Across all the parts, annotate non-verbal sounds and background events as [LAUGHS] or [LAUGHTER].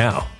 now.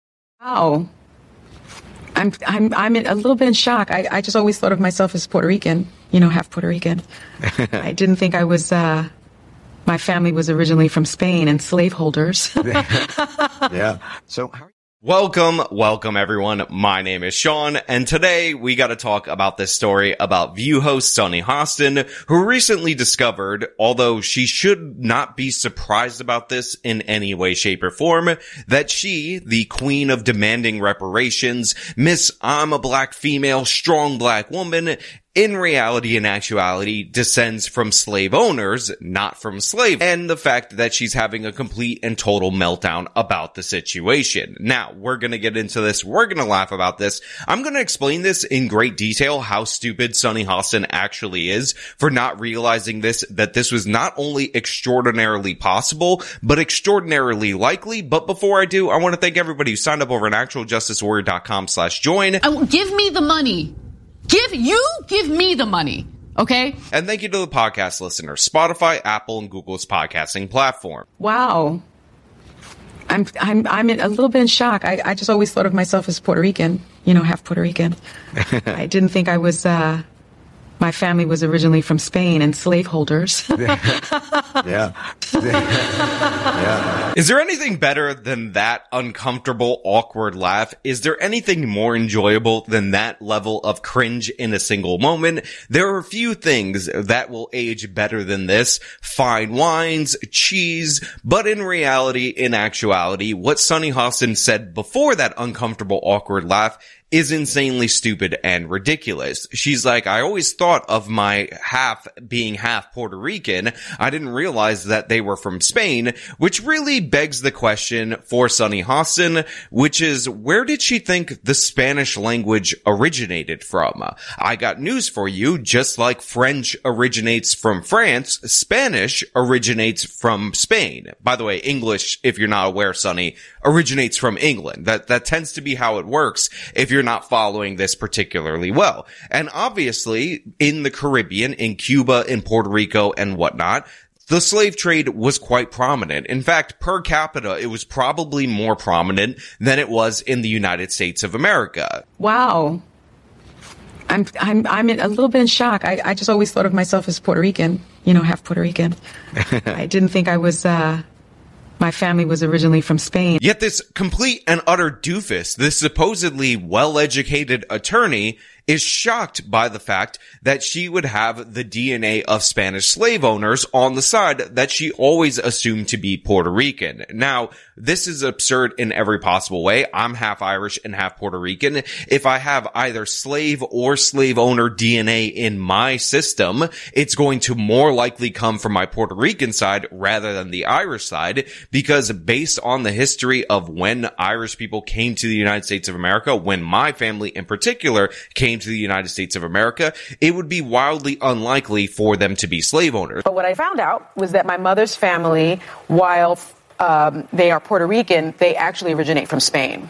Wow. I'm I'm I'm a little bit in shock. I, I just always thought of myself as Puerto Rican, you know, half Puerto Rican. [LAUGHS] I didn't think I was. Uh, my family was originally from Spain and slaveholders. [LAUGHS] yeah. So. How- Welcome, welcome everyone. My name is Sean, and today we got to talk about this story about View host Sunny Hostin, who recently discovered, although she should not be surprised about this in any way, shape, or form, that she, the queen of demanding reparations, Miss I'm a black female, strong black woman, in reality and actuality descends from slave owners, not from slaves, and the fact that she's having a complete and total meltdown about the situation. Now, we're gonna get into this, we're gonna laugh about this. I'm gonna explain this in great detail how stupid Sunny Hostin actually is for not realizing this, that this was not only extraordinarily possible, but extraordinarily likely. But before I do, I want to thank everybody who signed up over at actualjusticewarrior.com slash join. Oh, give me the money. Give you give me the money. Okay. And thank you to the podcast listeners, Spotify, Apple, and Google's podcasting platform. Wow. I'm I'm I'm a little bit in shock. I, I just always thought of myself as Puerto Rican, you know, half Puerto Rican. [LAUGHS] I didn't think I was uh, my family was originally from Spain and slaveholders. [LAUGHS] yeah. yeah. Is there anything better than that uncomfortable, awkward laugh? Is there anything more enjoyable than that level of cringe in a single moment? There are a few things that will age better than this. Fine wines, cheese, but in reality, in actuality, what Sunny Hostin said before that uncomfortable, awkward laugh is insanely stupid and ridiculous. She's like, I always thought of my half being half Puerto Rican. I didn't realize that they were from Spain, which really begs the question for Sunny Hostin, which is where did she think the Spanish language originated from? I got news for you. Just like French originates from France, Spanish originates from Spain. By the way, English, if you're not aware, Sunny, originates from England. That, that tends to be how it works. If you're not following this particularly well. And obviously in the Caribbean, in Cuba, in Puerto Rico and whatnot, the slave trade was quite prominent. In fact, per capita, it was probably more prominent than it was in the United States of America. Wow. I'm I'm I'm a little bit in shock. I, I just always thought of myself as Puerto Rican, you know, half Puerto Rican. [LAUGHS] I didn't think I was uh, my family was originally from Spain. Yet this complete and utter doofus, this supposedly well-educated attorney, is shocked by the fact that she would have the DNA of Spanish slave owners on the side that she always assumed to be Puerto Rican. Now, this is absurd in every possible way. I'm half Irish and half Puerto Rican. If I have either slave or slave owner DNA in my system, it's going to more likely come from my Puerto Rican side rather than the Irish side because based on the history of when Irish people came to the United States of America, when my family in particular came to the United States of America, it would be wildly unlikely for them to be slave owners. But what I found out was that my mother's family, while um, they are Puerto Rican, they actually originate from Spain.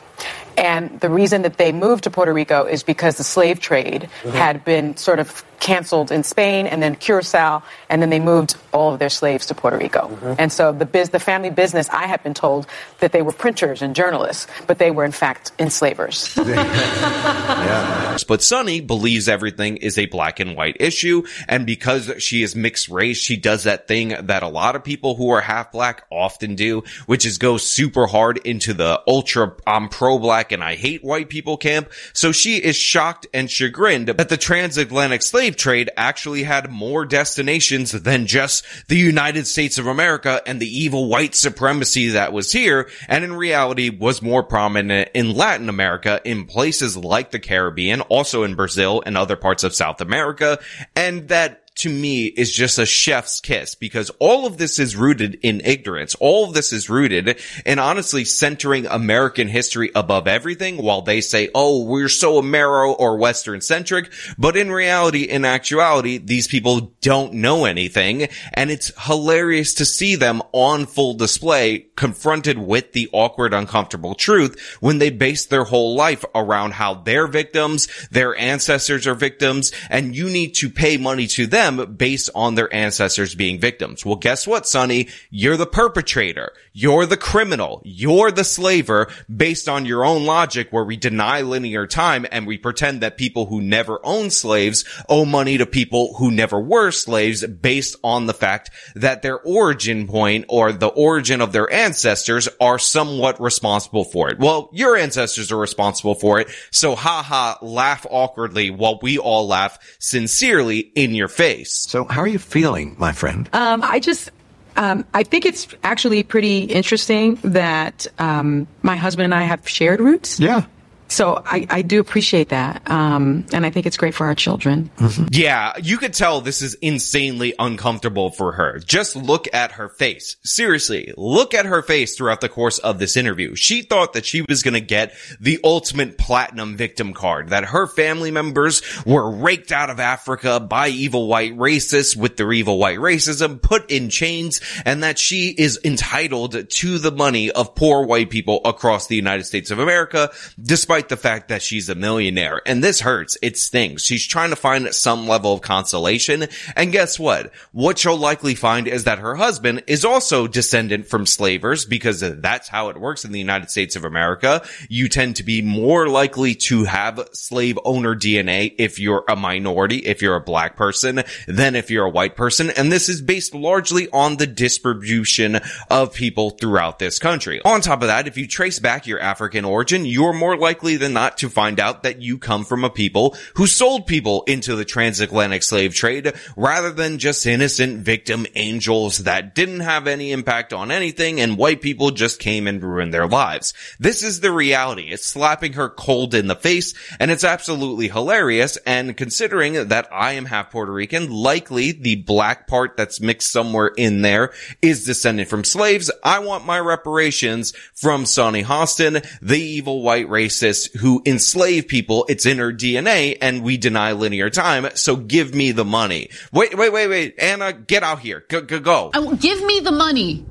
And the reason that they moved to Puerto Rico is because the slave trade mm-hmm. had been sort of canceled in Spain and then Curacao, and then they moved all of their slaves to Puerto Rico. Mm-hmm. And so the, biz- the family business, I had been told that they were printers and journalists, but they were in fact enslavers. [LAUGHS] yeah. But Sunny believes everything is a black and white issue, and because she is mixed race, she does that thing that a lot of people who are half black often do, which is go super hard into the ultra I'm pro black and I hate white people camp. So she is shocked and chagrined that the transatlantic slave trade actually had more destinations than just the United States of America and the evil white supremacy that was here, and in reality was more prominent in Latin America, in places like the Caribbean, also in Brazil and other parts of South America, and that to me is just a chef's kiss because all of this is rooted in ignorance. All of this is rooted in honestly centering American history above everything while they say, oh, we're so Amero or Western centric. But in reality, in actuality, these people don't know anything. And it's hilarious to see them on full display confronted with the awkward, uncomfortable truth when they base their whole life around how they're victims, their ancestors are victims, and you need to pay money to them based on their ancestors being victims. Well, guess what, Sunny? You're the perpetrator. You're the criminal. You're the slaver based on your own logic where we deny linear time and we pretend that people who never owned slaves owe money to people who never were slaves based on the fact that their origin point or the origin of their ancestors are somewhat responsible for it. Well, your ancestors are responsible for it. So haha, laugh awkwardly while we all laugh sincerely in your face. So how are you feeling, my friend? Um, I just, um, I think it's actually pretty interesting that um, my husband and I have shared roots. Yeah. So I, I do appreciate that. Um, and I think it's great for our children. Yeah, you could tell this is insanely uncomfortable for her. Just look at her face. Seriously, look at her face throughout the course of this interview. She thought that she was gonna get the ultimate platinum victim card, that her family members were raked out of Africa by evil white racists with their evil white racism, put in chains, and that she is entitled to the money of poor white people across the United States of America, despite the fact that she's a millionaire. And this hurts. It stings. She's trying to find some level of consolation. And guess what? What she'll likely find is that her husband is also descendant from slavers because that's how it works in the United States of America. You tend to be more likely to have slave owner DNA if you're a minority, if you're a black person, than if you're a white person. And this is based largely on the distribution of people throughout this country. On top of that, if you trace back your African origin, you're more likely than not to find out that you come from a people who sold people into the transatlantic slave trade rather than just innocent victim angels that didn't have any impact on anything and white people just came and ruined their lives. This is the reality. It's slapping her cold in the face and it's absolutely hilarious. And considering that I am half Puerto Rican, likely the black part that's mixed somewhere in there is descended from slaves. I want my reparations from Sunny Hostin, the evil white racist who enslave people. It's in her DNA and we deny linear time. So give me the money. Wait, wait, wait, wait. Anna, get out here. Go, go, go. I give me the money.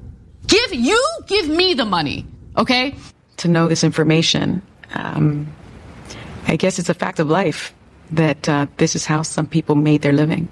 Give you give me the money. Okay? To know this information, um, I guess it's a fact of life that uh, this is how some people made their living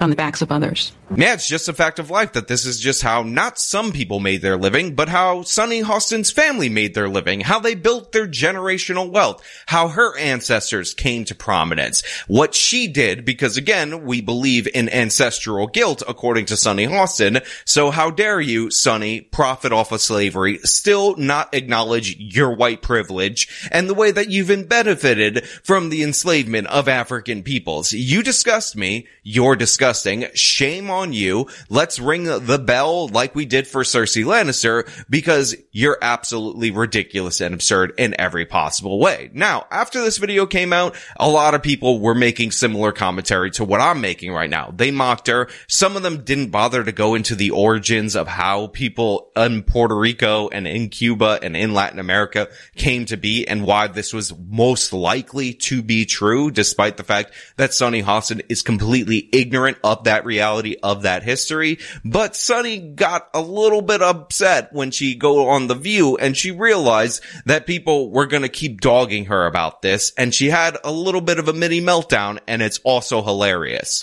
on the backs of others. Yeah, it's just a fact of life that this is just how not some people made their living, but how Sunny Hostin's family made their living, how they built their generational wealth, how her ancestors came to prominence, what she did, because again, we believe in ancestral guilt according to Sunny Hostin, so how dare you, Sunny, profit off of slavery, still not acknowledge your white privilege and the way that you've been benefited from the enslavement of African peoples. You disgust me, you're disgusting, shame on you. Let's ring the bell like we did for Cersei Lannister because you're absolutely ridiculous and absurd in every possible way. Now, after this video came out, a lot of people were making similar commentary to what I'm making right now. They mocked her. Some of them didn't bother to go into the origins of how people in Puerto Rico and in Cuba and in Latin America came to be and why this was most likely to be true, despite the fact that Sunny Hostin is completely ignorant of that reality of that history. But Sunny got a little bit upset when she go on The View and she realized that people were going to keep dogging her about this. And she had a little bit of a mini meltdown and it's also hilarious.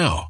now.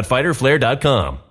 www.fighterflare.com.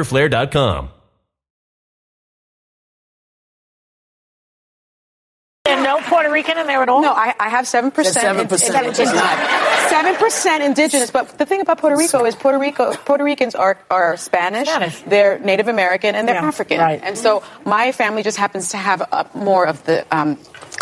And no Puerto Rican in there at all? No, I, I have 7%. There's 7% indigenous. 7% indigenous. But the thing about Puerto Rico is Puerto Rico Puerto Ricans are, are Spanish, Spanish. they're Native American, and they're Yeah, African. right. And so my family just happens to have uh, more of the. Um,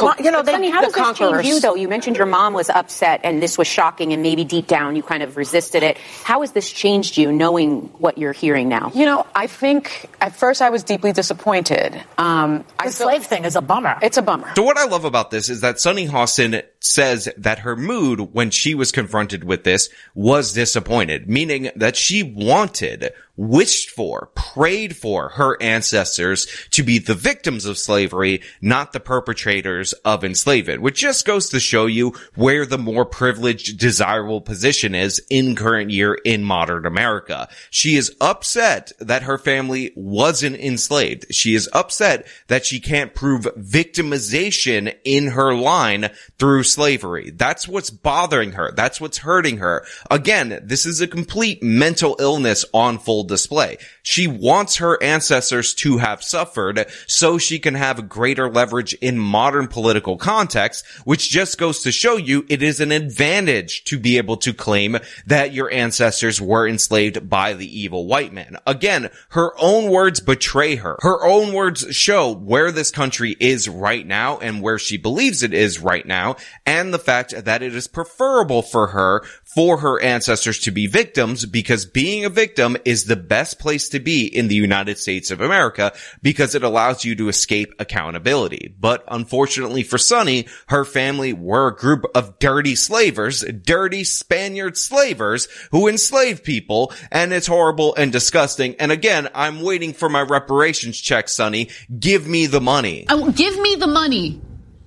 Well, you know, they- Sunny, how the does this change you, though? You mentioned your mom was upset and this was shocking, and maybe deep down you kind of resisted it. How has this changed you, knowing what you're hearing now? You know, I think at first I was deeply disappointed. Um, I The feel- slave thing is a bummer. It's a bummer. So what I love about this is that Sunny Hostin says that her mood when she was confronted with this was disappointed, meaning that she wanted, wished for, prayed for her ancestors to be the victims of slavery, not the perpetrators of enslavement, which just goes to show you where the more privileged, desirable position is in current year in modern America. She is upset that her family wasn't enslaved. She is upset that she can't prove victimization in her line through slavery. That's what's bothering her. That's what's hurting her. Again, this is a complete mental illness on full display. She wants her ancestors to have suffered so she can have greater leverage in modern political context, which just goes to show you it is an advantage to be able to claim that your ancestors were enslaved by the evil white man. Again, her own words betray her. Her own words show where this country is right now and where she believes it is right now, and the fact that it is preferable for her for her ancestors to be victims because being a victim is the best place to be in the United States of America because it allows you to escape accountability. But unfortunately for Sunny, her family were a group of dirty slavers, dirty Spaniard slavers who enslaved people and it's horrible and disgusting. And again, I'm waiting for my reparations check, Sunny. Give me the money. Oh, give me the money.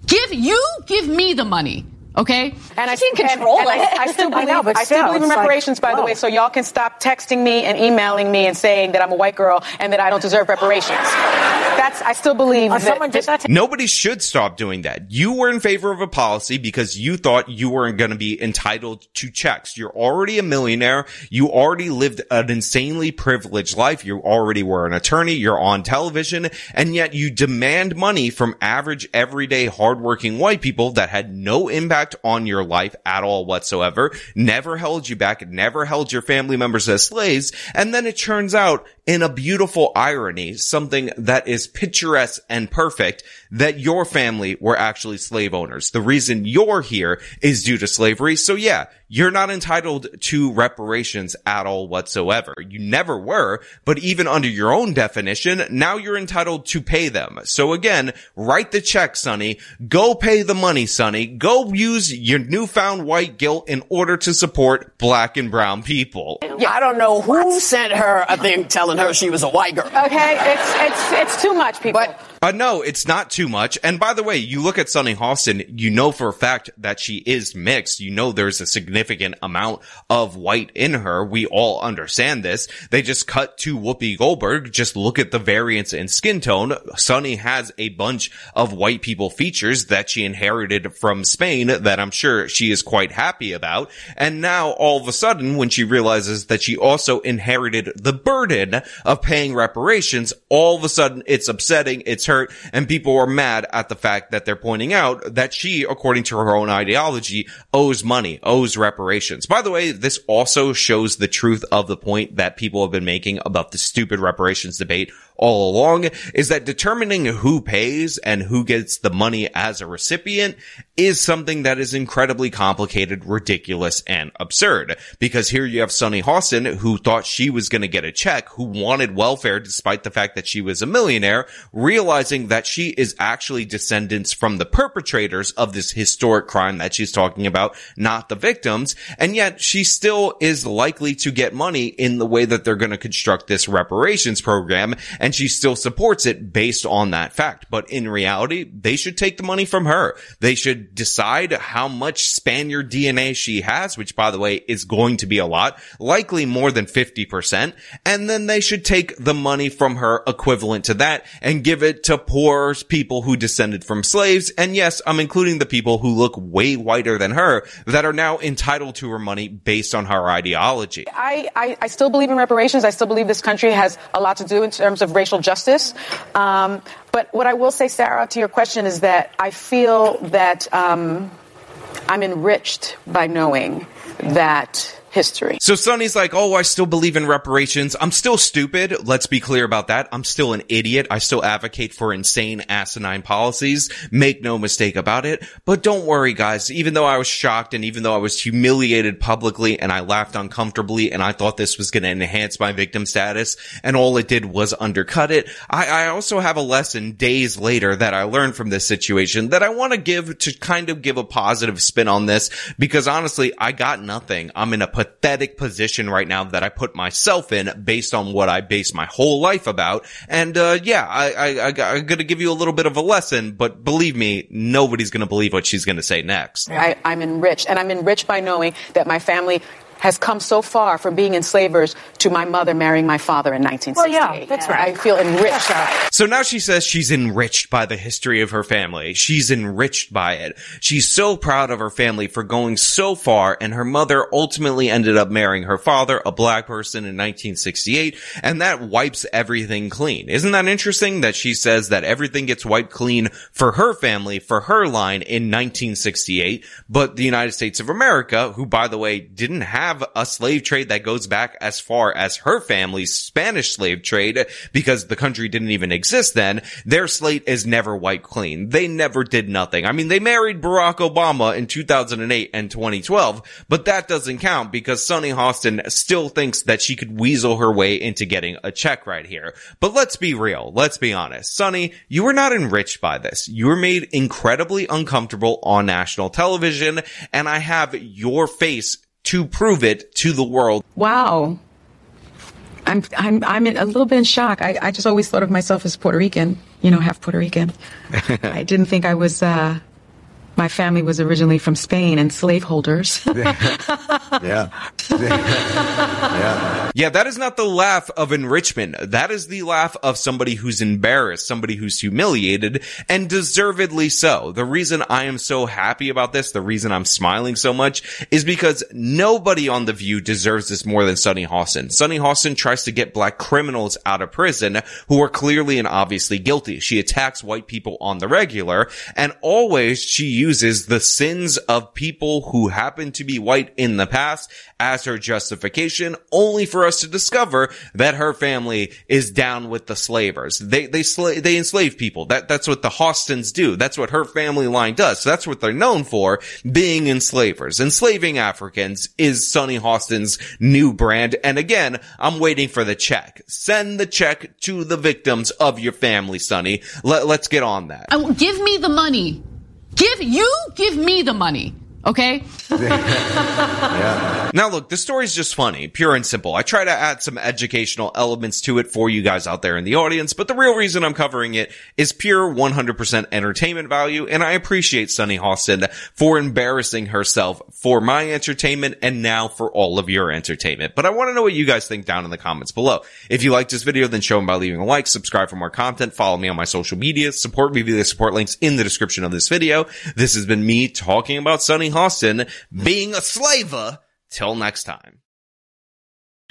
Give you give me the money. Okay? And I, can't control and, and it. I, [LAUGHS] I still I believe, know, but I still still, believe in it's like, reparations, by the way, so y'all can stop texting me and emailing me and saying that I'm a white girl and that I don't deserve reparations. That's I still believe Oh, that someone did that. Nobody should stop doing that. You were in favor of a policy because you thought you weren't going to be entitled to checks. You're already a millionaire. You already lived an insanely privileged life. You already were an attorney. You're on television and yet you demand money from average, everyday, hardworking white people that had no impact on your life at all whatsoever, never held you back, never held your family members as slaves. And then it turns out in a beautiful irony, something that is picturesque and perfect, that your family were actually slave owners. The reason you're here is due to slavery. So yeah, you're not entitled to reparations at all whatsoever. You never were, but even under your own definition, now you're entitled to pay them. So again, write the check, Sunny. Go pay the money, Sunny. Go use your newfound white guilt in order to support black and brown people. Yeah, I don't know who sent her a thing telling her she was a white girl. Okay, it's it's it's too much, people. Uh, no, it's not too much. And by the way, you look at Sunny Hostin, you know for a fact that she is mixed. You know there's a significant amount of white in her. We all understand this. They just cut to Whoopi Goldberg. Just look at the variance in skin tone. Sunny has a bunch of white people features that she inherited from Spain that I'm sure she is quite happy about. And now all of a sudden, when she realizes that she also inherited the burden of paying reparations, all of a sudden it's upsetting, it's hurt, and people are mad at the fact that they're pointing out that she, according to her own ideology, owes money, owes reparations. By the way, this also shows the truth of the point that people have been making about the stupid reparations debate all along is that determining who pays and who gets the money as a recipient is something that is incredibly complicated, ridiculous, and absurd. Because here you have Sunny Hostin who thought she was going to get a check, who wanted welfare despite the fact that she was a millionaire, realizing that she is actually descendants from the perpetrators of this historic crime that she's talking about, not the victims. And yet she still is likely to get money in the way that they're going to construct this reparations program. And she still supports it based on that fact. But in reality, they should take the money from her. They should decide how much Spaniard DNA she has, which by the way is going to be a lot, likely more than 50%. And then they should take the money from her equivalent to that and give it to poor people who descended from slaves. And yes, I'm including the people who look way whiter than her that are now entitled to her money based on her ideology. I, I, I still believe in reparations. I still believe this country has a lot to do in terms of racial justice. Um, but what I will say, Sarah, to your question is that I feel that um, I'm enriched by knowing that history. So Sunny's like, oh, I still believe in reparations. I'm still stupid. Let's be clear about that. I'm still an idiot. I still advocate for insane, asinine policies. Make no mistake about it. But don't worry, guys. Even though I was shocked and even though I was humiliated publicly and I laughed uncomfortably and I thought this was going to enhance my victim status and all it did was undercut it, I, I also have a lesson days later that I learned from this situation that I want to give to kind of give a positive spin on this because honestly, I got nothing. I'm in a pathetic position right now that I put myself in based on what I base my whole life about. And, uh, yeah, I, I, I, I'm going to give you a little bit of a lesson, but believe me, nobody's to believe what she's to say next. I, I'm enriched, and I'm enriched by knowing that my family has come so far from being enslavers to my mother marrying my father in 1968. Well, yeah, that's right. I feel enriched. So now she says she's enriched by the history of her family. She's enriched by it. She's so proud of her family for going so far and her mother ultimately ended up marrying her father, a black person in 1968, and that wipes everything clean. Isn't that interesting that she says that everything gets wiped clean for her family, for her line in 1968, but the United States of America, who by the way didn't have a slave trade that goes back as far as her family's Spanish slave trade because the country didn't even exist then, their slate is never wiped clean. They never did nothing. I mean, they married Barack Obama in 2008 and 2012, but that doesn't count because Sunny Hostin still thinks that she could weasel her way into getting a check right here. But let's be real. Let's be honest. Sunny, you were not enriched by this. You were made incredibly uncomfortable on national television, and I have your face to prove it to the world. Wow. I'm I'm I'm in a little bit in shock. I, I just always thought of myself as Puerto Rican, you know, half Puerto Rican. [LAUGHS] I didn't think I was uh, my family was originally from Spain and slaveholders. [LAUGHS] yeah. [LAUGHS] yeah. Yeah, that is not the laugh of enrichment. That is the laugh of somebody who's embarrassed, somebody who's humiliated, and deservedly so. The reason I am so happy about this, the reason I'm smiling so much, is because nobody on The View deserves this more than Sunny Hostin. Sunny Hostin tries to get black criminals out of prison who are clearly and obviously guilty. She attacks white people on the regular, and always she uses the sins of people who happen to be white in the past as her justification, only for us to discover that her family is down with the slavers. They, they, sla- they enslave people. That, that's what the Hostins do. That's what her family line does. So that's what they're known for, being enslavers. Enslaving Africans is Sunny Hostin's new brand. And again, I'm waiting for the check. Send the check to the victims of your family, Sunny. Let, let's get on that. I, give me the money. Give, you give me the money. Okay? yeah. [LAUGHS] Now look, the story's just funny, pure and simple. I try to add some educational elements to it for you guys out there in the audience, but the real reason I'm covering it is pure 100% entertainment value, and I appreciate Sunny Hostin for embarrassing herself for my entertainment and now for all of your entertainment. But I want to know what you guys think down in the comments below. If you liked this video, then show them by leaving a like, subscribe for more content, follow me on my social media, support me via the support links in the description of this video. This has been me talking about Sunny Hostin being a slaver. Till next time.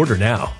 Order now.